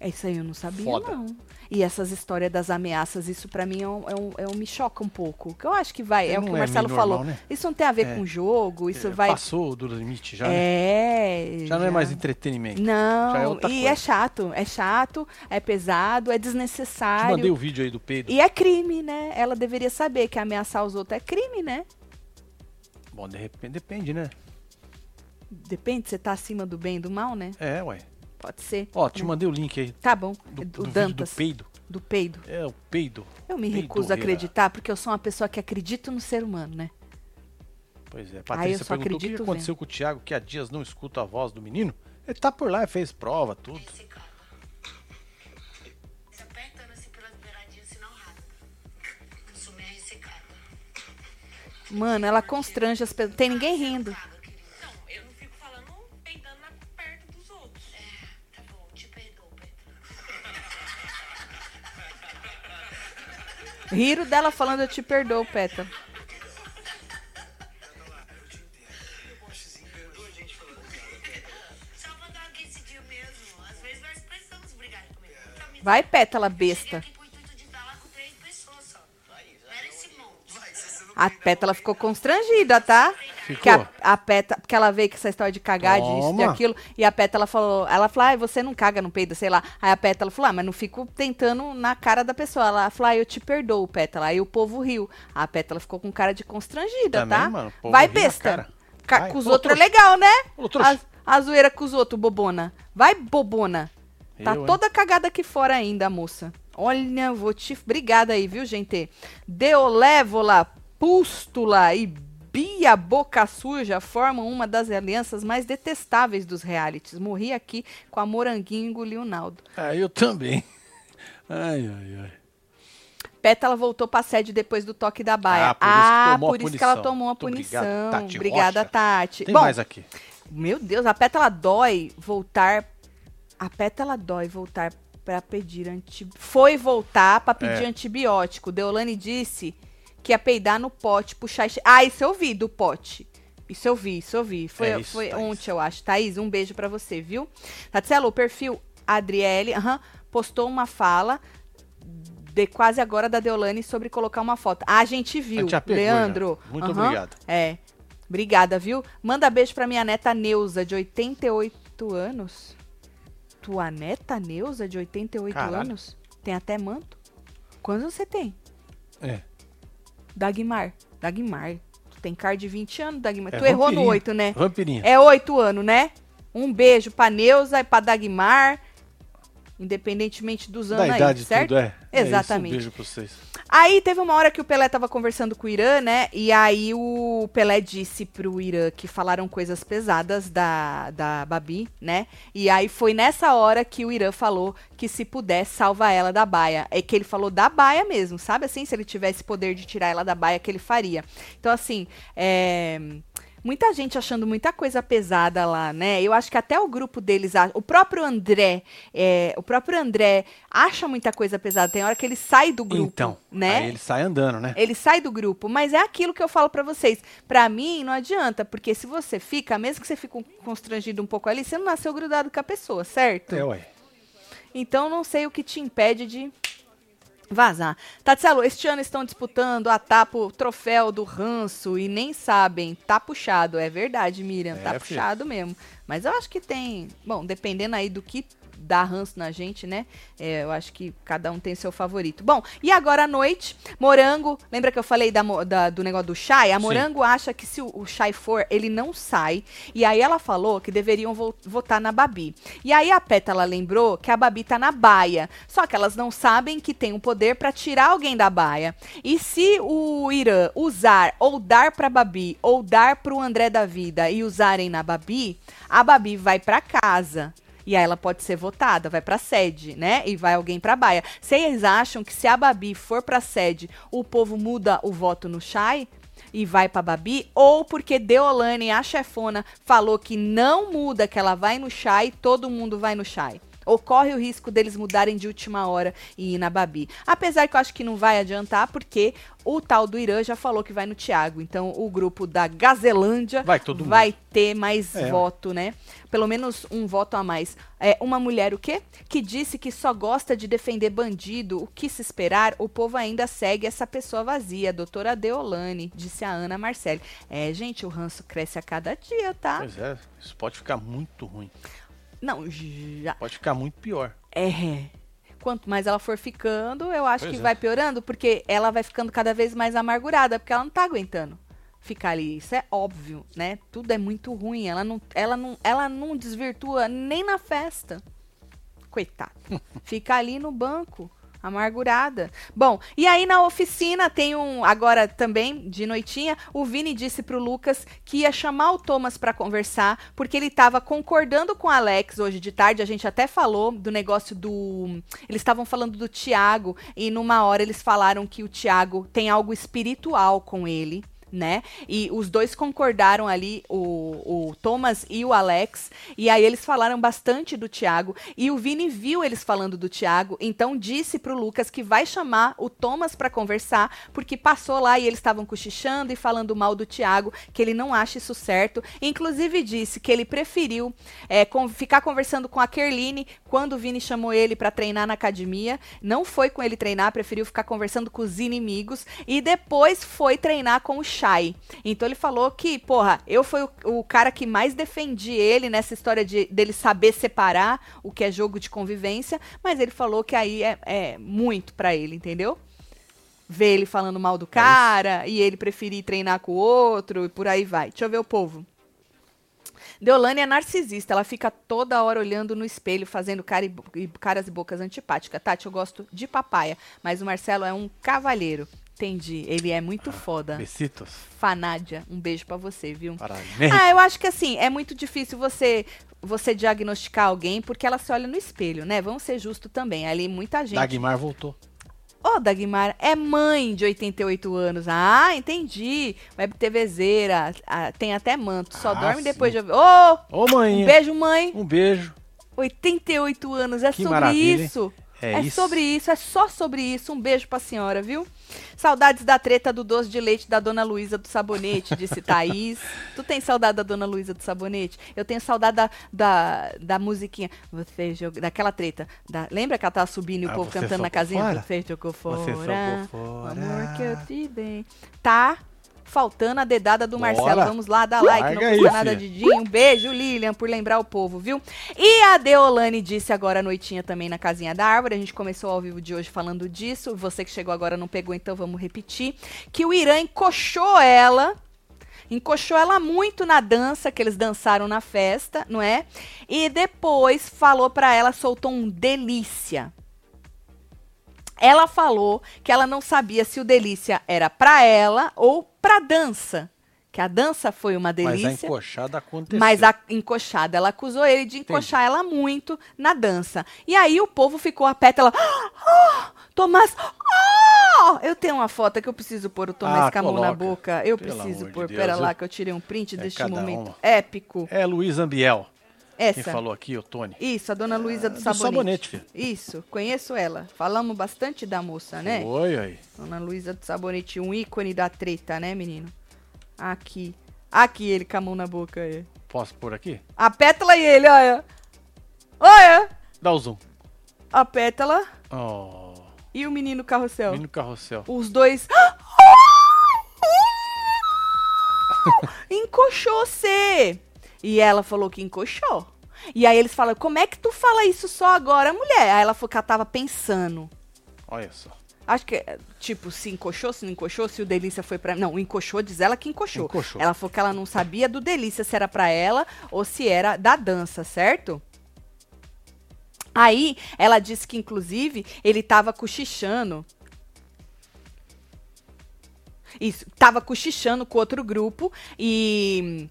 É isso aí, eu não sabia, Foda. não. E essas histórias das ameaças, isso pra mim é um, é um- é um- me choca um pouco. Que eu acho que vai, é, o Não que o é Marcelo normal, falou. né? Isso não tem a ver É. com jogo, isso É, vai. Passou do limite já, né? É. Já não é mais entretenimento. Não, já é outra e coisa. é chato. É chato, é pesado, é Te mandei desnecessário. o vídeo aí do peido. E é crime, né? Ela deveria saber que ameaçar os outros é crime, né? Bom, de repente, depende, né? Depende, você tá acima do bem e do mal, né? É, ué. Pode ser. Ó, te mandei o link aí Tá bom. do, o do vídeo do Dantas, peido. do peido. É, o peido. Eu me recuso a acreditar, porque eu sou uma pessoa que acredita no ser humano, né? Pois é. eu Patrícia só perguntou o que que acredito aconteceu com o Thiago, que há dias não escuta a voz do menino. Ele tá por lá, fez prova, tudo. Mano, ela constrange as pessoas. Tem ninguém rindo. Riro dela falando, eu te perdoo, Peta. Vai, Pétala, besta. A Pétala ficou constrangida, tá? Ficou? Que a, a Pétala, porque ela veio com essa história de cagar, disso, de Toma. aquilo. E a Pétala falou, ela falou, ah, você não caga no peido, sei lá. Aí a Pétala falou, ah, mas não fico tentando na cara da pessoa. Ela falou, ah, eu te perdoo, Pétala. Aí o povo riu. A Pétala ficou com cara de constrangida, Também, tá? mano, Vai, besta. Vai. Com os outros é legal, né? A, a zoeira com os outros, bobona. Vai, bobona. Tá Eu, hein? toda cagada aqui fora ainda, moça. Olha, vou te. Obrigada aí, viu, gente? Deolévola, Pústula e Bia Boca Suja formam uma das alianças mais detestáveis dos realities. Morri aqui com a Moranguinho e engoli o Naldo. Ah, eu também. Ai, ai, ai. Pétala voltou pra sede depois do toque da baia. Ah, por isso que tomou a por isso que ela punição. tomou a Muito obrigado, punição. Tati Obrigada, Rocha. Tati. Tem Bom, mais aqui. Meu Deus, a pétala dói voltar. A pétala dói voltar pra pedir antibiótico. Foi voltar pra pedir É. antibiótico. Deolane disse que ia peidar no pote, puxar. Ah, isso eu vi do pote. Isso eu vi, isso eu vi. Foi, É isso, foi Thaís. ontem, eu acho. Thaís, um beijo pra você, viu? Tatselo, o perfil Adriele postou uma fala de quase agora da Deolane sobre colocar uma foto. Ah, a gente viu. A gente pegou, Leandro. já. Muito obrigado. É. Obrigada, viu? Manda beijo pra minha neta Neuza, de 88 anos. Tua neta Neuza, de 88 Caralho. anos? Tem até manto? Quantos você tem? É. Dagmar. Dagmar. Tu tem cara de 20 anos, Dagmar. É tu errou no vampirinha. 8, né? Vampirinha. É 8 anos, né? Um beijo pra Neuza e pra Dagmar. Independentemente dos anos Da aí, idade certo? tudo, é. É isso, Exatamente. um beijo pra vocês. Aí teve uma hora que o Pelé tava conversando com o Irã, né? E aí o Pelé disse pro Irã que falaram coisas pesadas da, da Babi, né? E aí foi nessa hora que o Irã falou que se puder, salva ela da baia. É que ele falou da baia mesmo, sabe assim? Se ele tivesse poder de tirar ela da baia, que ele faria. Então, assim, é. Muita gente achando muita coisa pesada lá, né? Eu acho que até o grupo deles, acha- o próprio André, é, o próprio André acha muita coisa pesada. Tem hora que ele sai do grupo, Então, né? aí ele sai andando, né? Ele sai do grupo, mas é aquilo que eu falo pra vocês. Pra mim não adianta, porque se você fica, mesmo que você fique constrangido um pouco ali, você não nasceu grudado com a pessoa, certo? É, ué. Então não sei o que te impede de vazar. Tatselo, este ano estão disputando a tapa o troféu do ranço e nem sabem. Tá puxado, é verdade, Miriam, tá É, filho. puxado mesmo. Mas eu acho que tem, bom, dependendo aí do que dá ranço na gente, né? É, eu acho que cada um tem seu favorito. Bom, e agora à noite, Morango, lembra que eu falei da, da- do negócio do Chai? A Sim. Morango acha que se o, o Chai for, ele não sai. E aí ela falou que deveriam vo- votar na Babi. E aí a Pétala lembrou que a Babi tá na baia. Só que elas não sabem que tem o poder pra tirar alguém da baia. E se o Irã usar ou dar pra Babi ou dar pro André da Vida e usarem na Babi, a Babi vai pra casa. E aí ela pode ser votada, vai pra sede, né? E vai alguém pra baia. Vocês acham que se a Babi for pra sede, o povo muda o voto no Chai? E vai pra Babi, ou porque Deolane, a chefona, falou que não muda, que ela vai no Chai, todo mundo vai no Chai. Ocorre o risco deles mudarem de última hora e ir na Babi. Apesar que eu acho que não vai adiantar, porque o tal do Irã já falou que vai no Thiago. Então o grupo da Gazelândia Vai vai ter mais É, voto, né? Pelo menos um voto a mais. É, uma mulher o quê? Que disse que só gosta de defender bandido. O que se esperar? O povo ainda segue essa pessoa vazia. Doutora Deolane, disse a Ana Marcelli. É, gente, o ranço cresce a cada dia, tá? Pois é, isso pode ficar muito ruim. Não, já. Pode ficar muito pior. É. Quanto mais ela for ficando, eu acho Pois que é. vai piorando, porque ela vai ficando cada vez mais amargurada, porque ela não tá aguentando ficar ali. Isso é óbvio, né? Tudo é muito ruim. Ela não, ela não, ela não desvirtua nem na festa. Coitada. Fica ali no banco, amargurada. Bom, e aí na oficina tem um, agora também, de noitinha, o Vini disse pro Lucas que ia chamar o Thomas pra conversar, porque ele tava concordando com o Alex hoje de tarde, a gente até falou do negócio do... Eles estavam falando do Tiago, e numa hora eles falaram que o Tiago tem algo espiritual com ele, né? E os dois concordaram ali, o, o Thomas e o Alex, e aí eles falaram bastante do Thiago, e o Vini viu eles falando do Thiago, então disse pro Lucas que vai chamar o Thomas pra conversar, porque passou lá e eles estavam cochichando e falando mal do Thiago, que ele não acha isso certo, inclusive disse que ele preferiu é, con- ficar conversando com a Kerline quando o Vini chamou ele pra treinar na academia, não foi com ele treinar, preferiu ficar conversando com os inimigos, e depois foi treinar com o Shai. Então ele falou que, porra, eu fui o, o cara que mais defendi ele nessa história de dele saber separar o que é jogo de convivência, mas ele falou que aí é, é muito pra ele, entendeu? Ver ele falando mal do cara e ele preferir treinar com o outro e por aí vai. Deixa eu ver o povo. Deolane é narcisista, ela fica toda hora olhando no espelho, fazendo cara e caras e bocas antipáticas. Tati, eu gosto de papaya, mas o Marcelo é um cavalheiro. Entendi, ele é muito foda. Besitos. Fanádia, um beijo pra você, viu? Para Ah, eu acho que assim, é muito difícil você você diagnosticar alguém porque ela se olha no espelho, né? Vamos ser justos também. Ali muita gente. Dagmar voltou. Ô, Dagmar, é mãe de 88 anos. Ah, entendi. Web TVzeira, ah, tem até manto. Só Ah, dorme sim. depois de ouvir. Ô, Ô, um mãe. beijo, mãe. Um beijo. 88 anos, é Que sobre maravilha, isso. É É, isso. sobre isso, é só sobre isso. Um beijo pra senhora, viu? Saudades da treta do doce de leite da Dona Luísa do Sabonete, disse Thaís. tu tem saudade da Dona Luísa do Sabonete? Eu tenho saudade da, da, da musiquinha. Você jogou. Daquela treta. Da, lembra que ela tava subindo e o Ah, povo cantando na casinha? fora? Você jogou fora. Você jogou O fora. amor que eu te dei. Tá faltando a dedada do Bora. Marcelo. Vamos lá, dá like. Larga não aí, custa nada, filha. Didinho. Um beijo, Lilian, por lembrar o povo, viu? E a Deolane disse agora à noitinha também na casinha da árvore. A gente começou ao vivo de hoje falando disso. Você que chegou agora não pegou, então vamos repetir. Que o Irã encoxou ela. Encoxou ela muito na dança que eles dançaram na festa, não é? E depois falou pra ela, soltou um delícia. Ela falou que ela não sabia se o delícia era pra ela ou pra dança. Que a dança foi uma Mas a delícia. encoxada aconteceu. Mas a encoxada, ela acusou ele de encoxar ela muito na dança. E aí o povo ficou a pétala. Ah, Tomás! ah!" Eu tenho uma foto que eu preciso pôr o Tomás Ah, com a mão na boca. Eu Pelo preciso de pôr. Deus, Pera eu- lá que eu tirei um print É deste momento uma. épico. É Luiz Ambiel. Essa. Quem falou aqui, o Tony. Isso, a dona Luísa do, do sabonete. sabonete, filho. Isso, conheço ela. Falamos bastante da moça, né? Oi, aí. Dona Luísa do Sabonete, um ícone da treta, né, menino? Aqui. Aqui ele com a mão na boca. Aí. Posso pôr aqui? A pétala e ele, olha. Olha! Dá o zoom. A pétala Oh, e o menino carrossel. menino carrossel. Os dois. Encoxou você! E ela falou que encoxou. E aí eles falam, como é que tu fala isso só agora, mulher? Aí ela falou que ela tava pensando. Olha só. Acho que, tipo, se encoxou, se não encoxou, se o Delícia foi pra. Não, encoxou, diz ela que encoxou. Encoxou. Ela falou que ela não sabia do Delícia se era pra ela ou se era da dança, certo? Aí, ela disse que, inclusive, ele tava cochichando. Isso, tava cochichando com outro grupo e.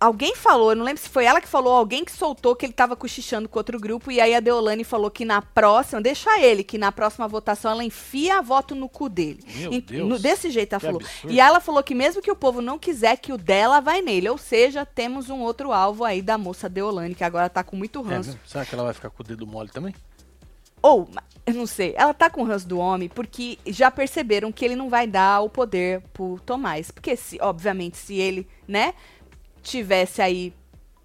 Alguém falou, eu não lembro se foi ela que falou, alguém que soltou que ele tava cochichando com outro grupo, e aí a Deolane falou que na próxima, deixa ele, que na próxima votação ela enfia a voto no cu dele. Meu Em- Deus, no- desse jeito ela que falou. absurdo. E ela falou que mesmo que o povo não quiser que o dela vai nele, ou seja, temos um outro alvo aí da moça Deolane, que agora tá com muito É ranço. mesmo? Será que ela vai ficar com o dedo mole também? Ou, eu não sei, ela tá com o ranço do homem porque já perceberam que ele não vai dar o poder pro Tomás. Porque, se, obviamente, se ele, né, tivesse aí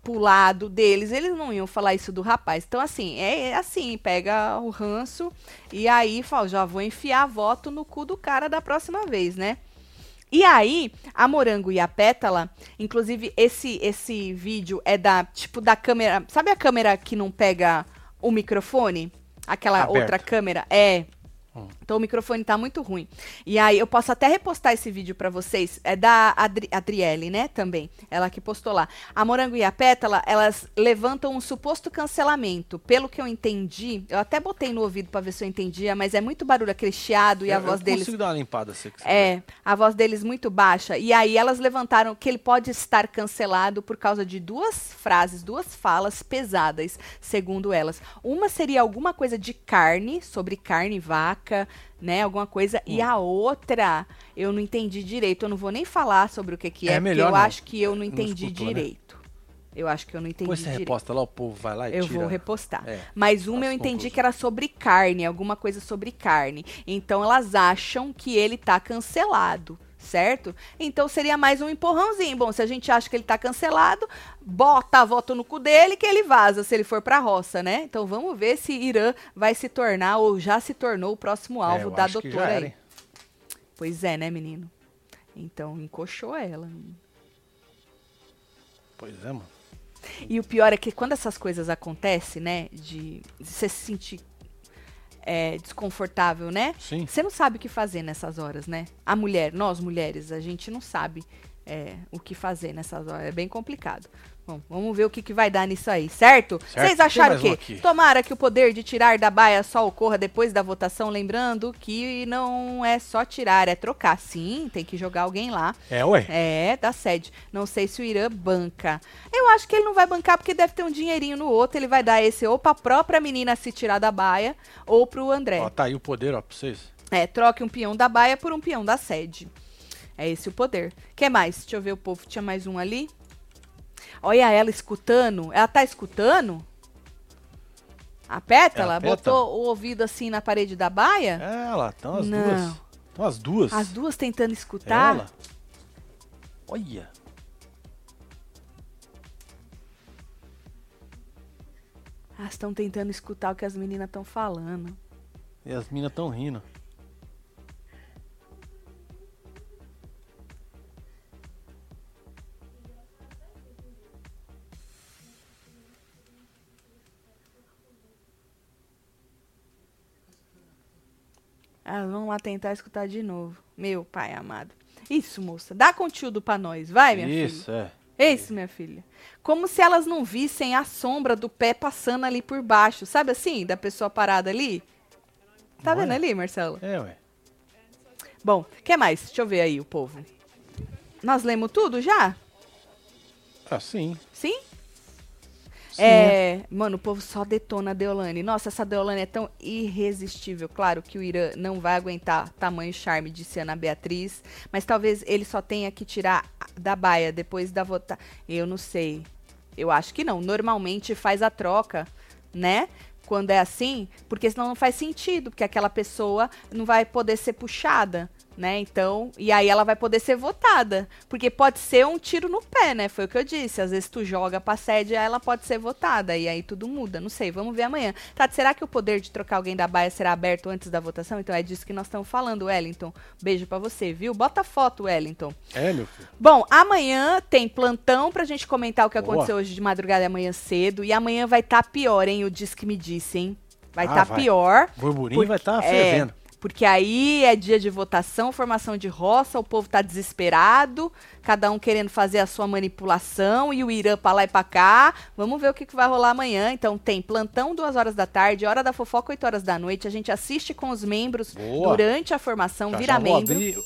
pulado deles, eles não iam falar isso do rapaz. Então, assim, é, é assim, pega o ranço e aí fala, já vou enfiar voto no cu do cara da próxima vez, né? E aí, a Morango e a Pétala, inclusive esse esse vídeo é da tipo da câmera, sabe a câmera que não pega o microfone? Aquela Aberto. outra câmera? É. Hum. Então o microfone tá muito ruim. E aí eu posso até repostar esse vídeo pra vocês. É da Adri Adriele, né? Também. Ela que postou lá. A Morango e a Pétala, elas levantam um suposto cancelamento. Pelo que eu entendi, eu até botei no ouvido pra ver se eu entendia, mas é muito barulho, aquele chiado e a eu, voz eu deles consigo dar uma limpada se quiser. é, a voz deles muito baixa. E aí elas levantaram que ele pode estar cancelado por causa de duas frases, duas falas pesadas, segundo elas. Uma seria alguma coisa de carne, sobre carne, vaca, né? Alguma coisa. E Hum. a outra, eu não entendi direito. Eu não vou nem falar sobre o que, que é, É porque melhor eu não. acho que eu não entendi escutou, né? direito. Eu acho que eu não entendi Depois você direito. reposta lá, o povo vai lá e Eu tira. vou repostar. É, Mas uma as eu entendi conclusões. que era sobre carne, alguma coisa sobre carne. Então elas acham que ele tá cancelado, certo? Então seria mais um empurrãozinho. Bom, se a gente acha que ele tá cancelado, bota a voto no cu dele que ele vaza se ele for pra roça, né? Então vamos ver se Irã vai se tornar ou já se tornou o próximo É, alvo eu da doutora aí. Pois é, né, menino? Então encoxou ela. Pois é, mano. E o pior é que quando essas coisas acontecem, né? De você se sentir é, desconfortável, né? Sim. Você não sabe o que fazer nessas horas, né? A mulher, nós mulheres, a gente não sabe é, o que fazer nessas horas. É bem complicado. Bom, vamos ver o que, que vai dar nisso aí, certo? Vocês acharam o um quê? aqui. Tomara que o poder de tirar da baia só ocorra depois da votação, lembrando que não é só tirar, é trocar. Sim, tem que jogar alguém lá. É, ué. É, da sede. Não sei se o Irã banca. Eu acho que ele não vai bancar porque deve ter um dinheirinho no outro. Ele vai dar esse ou pra própria menina se tirar da baia ou pro André. Ó, tá aí o poder, ó, pra vocês. É, troque um peão da baia por um peão da sede. É esse o poder. que mais? Deixa eu ver o povo. Tinha mais um ali. Olha ela escutando. Ela tá escutando? A pétala? É a pétala? Botou o ouvido assim na parede da baia? É, lá, estão as Não. duas. Estão as duas. As duas tentando escutar? Ela. Olha. Elas estão tentando escutar o que as meninas estão falando. E as minas tão rindo. Elas vão lá tentar escutar de novo. Meu pai amado. Isso, moça. Dá conteúdo pra nós. Vai, minha filha. Isso, é. Isso, minha filha. Como se elas não vissem a sombra do pé passando ali por baixo. Sabe assim? Da pessoa parada ali? Tá vendo ali, Marcelo? É, ué. Bom, o que mais? Deixa eu ver aí o povo. Nós lemos tudo já? Ah, sim. Sim? É, mano, o povo só detona a Deolane. Nossa, essa Deolane é tão irresistível. Claro que o Irã não vai aguentar tamanho charme, disse Ana Beatriz. Mas talvez ele só tenha que tirar da baia depois da votar. Eu não sei. Eu acho que não. Normalmente faz a troca, né? Quando é assim, porque senão não faz sentido, porque aquela pessoa não vai poder ser puxada, né? Então, e aí ela vai poder ser votada. Porque pode ser um tiro no pé, né? Foi o que eu disse. Às vezes tu joga pra sede, ela pode ser votada. E aí tudo muda. Não sei, vamos ver amanhã. Tati, será que o poder de trocar alguém da baia será aberto antes da votação? Então é disso que nós estamos falando, Wellington. Beijo pra você, viu? Bota foto, Wellington. É, meu filho. Bom, amanhã tem plantão pra gente comentar o que Boa. aconteceu hoje de madrugada e amanhã cedo. E amanhã vai estar pior, hein? O Diz que me disse, hein? Vai Ah, estar vai. pior. O burburinho Porque- vai estar é, fervendo. Porque aí é dia de votação, formação de roça, o povo tá desesperado, cada um querendo fazer a sua manipulação e o Irã pra lá e pra cá. Vamos ver o que, que vai rolar amanhã. Então tem plantão duas horas da tarde, hora da fofoca 8 horas da noite. A gente assiste com os membros Boa. durante a formação, Já, vira já membro. abrir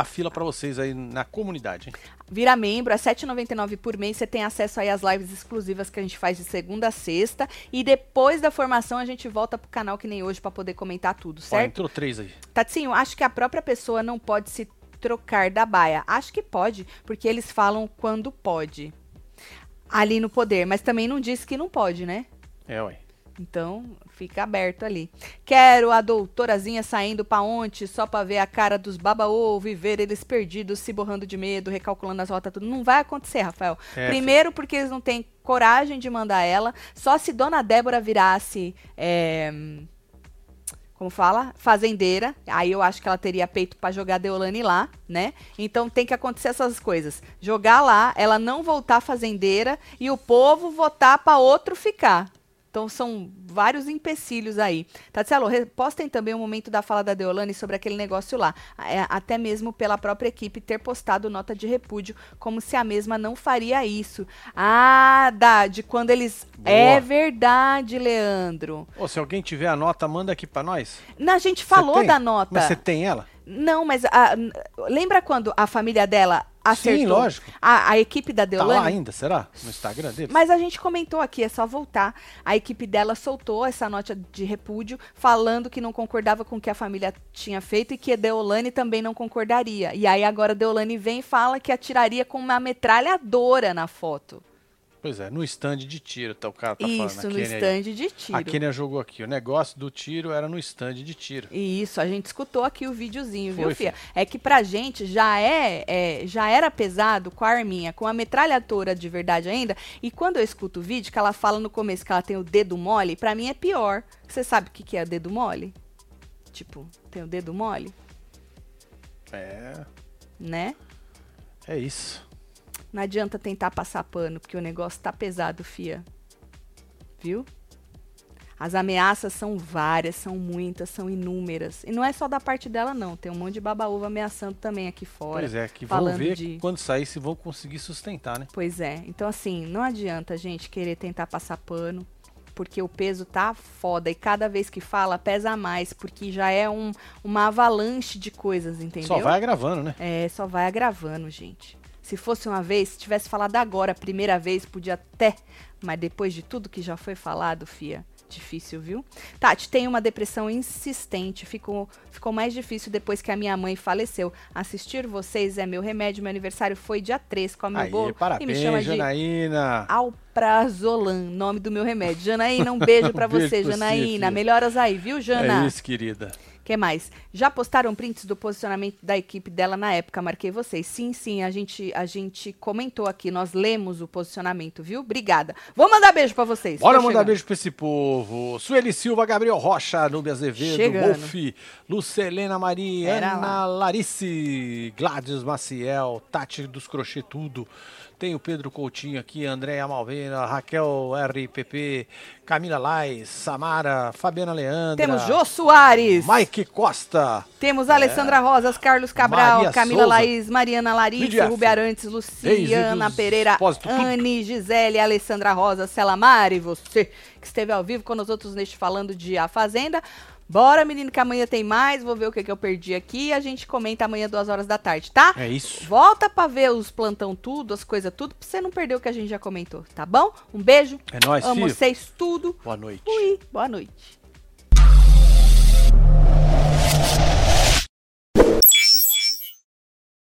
a fila pra vocês aí na comunidade, hein? Vira membro, é R$ 7,99 por mês. Você tem acesso aí às lives exclusivas que a gente faz de segunda a sexta. E depois da formação, a gente volta pro canal que nem hoje pra poder comentar tudo, Ó, certo? entrou três aí. Tatinho, acho que a própria pessoa não pode se trocar da baia. Acho que pode, porque eles falam quando pode. Ali no poder, mas também não diz que não pode, né? É, ué. Então, fica aberto ali. Quero a doutorazinha saindo pra ontem só pra ver a cara dos baba-ovo e ver eles perdidos, se borrando de medo, recalculando as rotas, tudo. Não vai acontecer, Rafael. É, Primeiro porque eles não têm coragem de mandar ela. Só se Dona Débora virasse... é, como fala? Fazendeira. Aí eu acho que ela teria peito pra jogar Deolane lá, né? Então tem que acontecer essas coisas. Jogar lá, ela não voltar fazendeira e o povo votar pra outro ficar. Então são vários empecilhos aí. Tatielo, postem também o momento da fala da Deolane sobre aquele negócio lá. É, até mesmo pela própria equipe ter postado nota de repúdio, como se a mesma não faria isso. Ah, da, de quando eles. Boa. É verdade, Leandro. Ô, se alguém tiver a nota, manda aqui pra nós. Na, a gente falou da nota. Mas você tem ela? Não, mas a- lembra quando a família dela acertou? Sim, lógico. A, a equipe da Tá Deolane? lá ainda, será? No Instagram deles? Mas a gente comentou aqui, é só voltar. A equipe dela soltou essa nota de repúdio, falando que não concordava com o que a família tinha feito e que a Deolane também não concordaria. E aí agora a Deolane vem e fala que atiraria com uma metralhadora na foto. Pois é, no stand de tiro, tá, o cara tá Isso, falando. no a Kênia aí. stand de tiro. A Kênia jogou aqui. O negócio do tiro era no stand de tiro. Isso, a gente escutou aqui o videozinho, viu, Foi, Fia? É que pra gente já é, é, já era pesado com a arminha, com a metralhadora de verdade ainda. E quando eu escuto o vídeo, que ela fala no começo que ela tem o dedo mole, pra mim é pior. Você sabe o que, que é dedo mole? Tipo, tem o dedo mole, É, né? é isso. Não adianta tentar passar pano, porque o negócio tá pesado, Fia. Viu? As ameaças são várias, são muitas, são inúmeras. E não é só da parte dela, não. Tem um monte de baba-uva ameaçando também aqui fora. Pois é, que vão ver de- quando sair se vão conseguir sustentar, né? Pois é. Então, assim, não adianta a gente querer tentar passar pano, porque o peso tá foda. E cada vez que fala, pesa mais, porque já é um, uma avalanche de coisas, entendeu? Só vai agravando, né? É, só vai agravando, gente. Se fosse uma vez, se tivesse falado agora, a primeira vez, podia até. Mas depois de tudo que já foi falado, Fia, difícil, viu? Tati, tem uma depressão insistente. Ficou, ficou mais difícil depois que a minha mãe faleceu. Assistir vocês é meu remédio. Meu aniversário foi dia 3. Come o Aí, bolo e parabéns, me chama de Janaína. Alprazolam, nome do meu remédio. Janaína, um beijo pra Um você, Janaína. Melhoras aí, viu, Jana? É isso, querida. Que mais? Já postaram prints do posicionamento da equipe dela na época? Marquei vocês. Sim, sim, a gente, a gente comentou aqui, nós lemos o posicionamento, viu? Obrigada. Vou mandar beijo pra vocês. Bora Tô mandar chegando. beijo pra esse povo. Sueli Silva, Gabriel Rocha, Nubia Azevedo. Wolf, Lucelena Maria, Ana Larice, Gladys Maciel, Tati dos Crochê Tudo. Tem o Pedro Coutinho aqui, Andréa Malveira, Raquel RPP, Camila Lais, Samara, Fabiana Leandra. Temos Jô Soares. Mike Costa. Temos Alessandra Rosas, Carlos Cabral, Maria Camila Souza. Laís, Mariana Lídia Rubi Arantes, Luciana Pereira. Anne, Gisele, Alessandra Rosa, Celamar e você que esteve ao vivo com nós outros neste Falando de A Fazenda. Bora, menino, que amanhã tem mais. Vou ver o que, que eu perdi aqui. A gente comenta amanhã, duas horas da tarde, tá? É isso. Volta pra ver os plantão tudo, as coisas tudo, pra você não perder o que a gente já comentou, tá bom? Um beijo. É nóis, Amo filho. vocês tudo. Boa noite. Fui. Boa noite.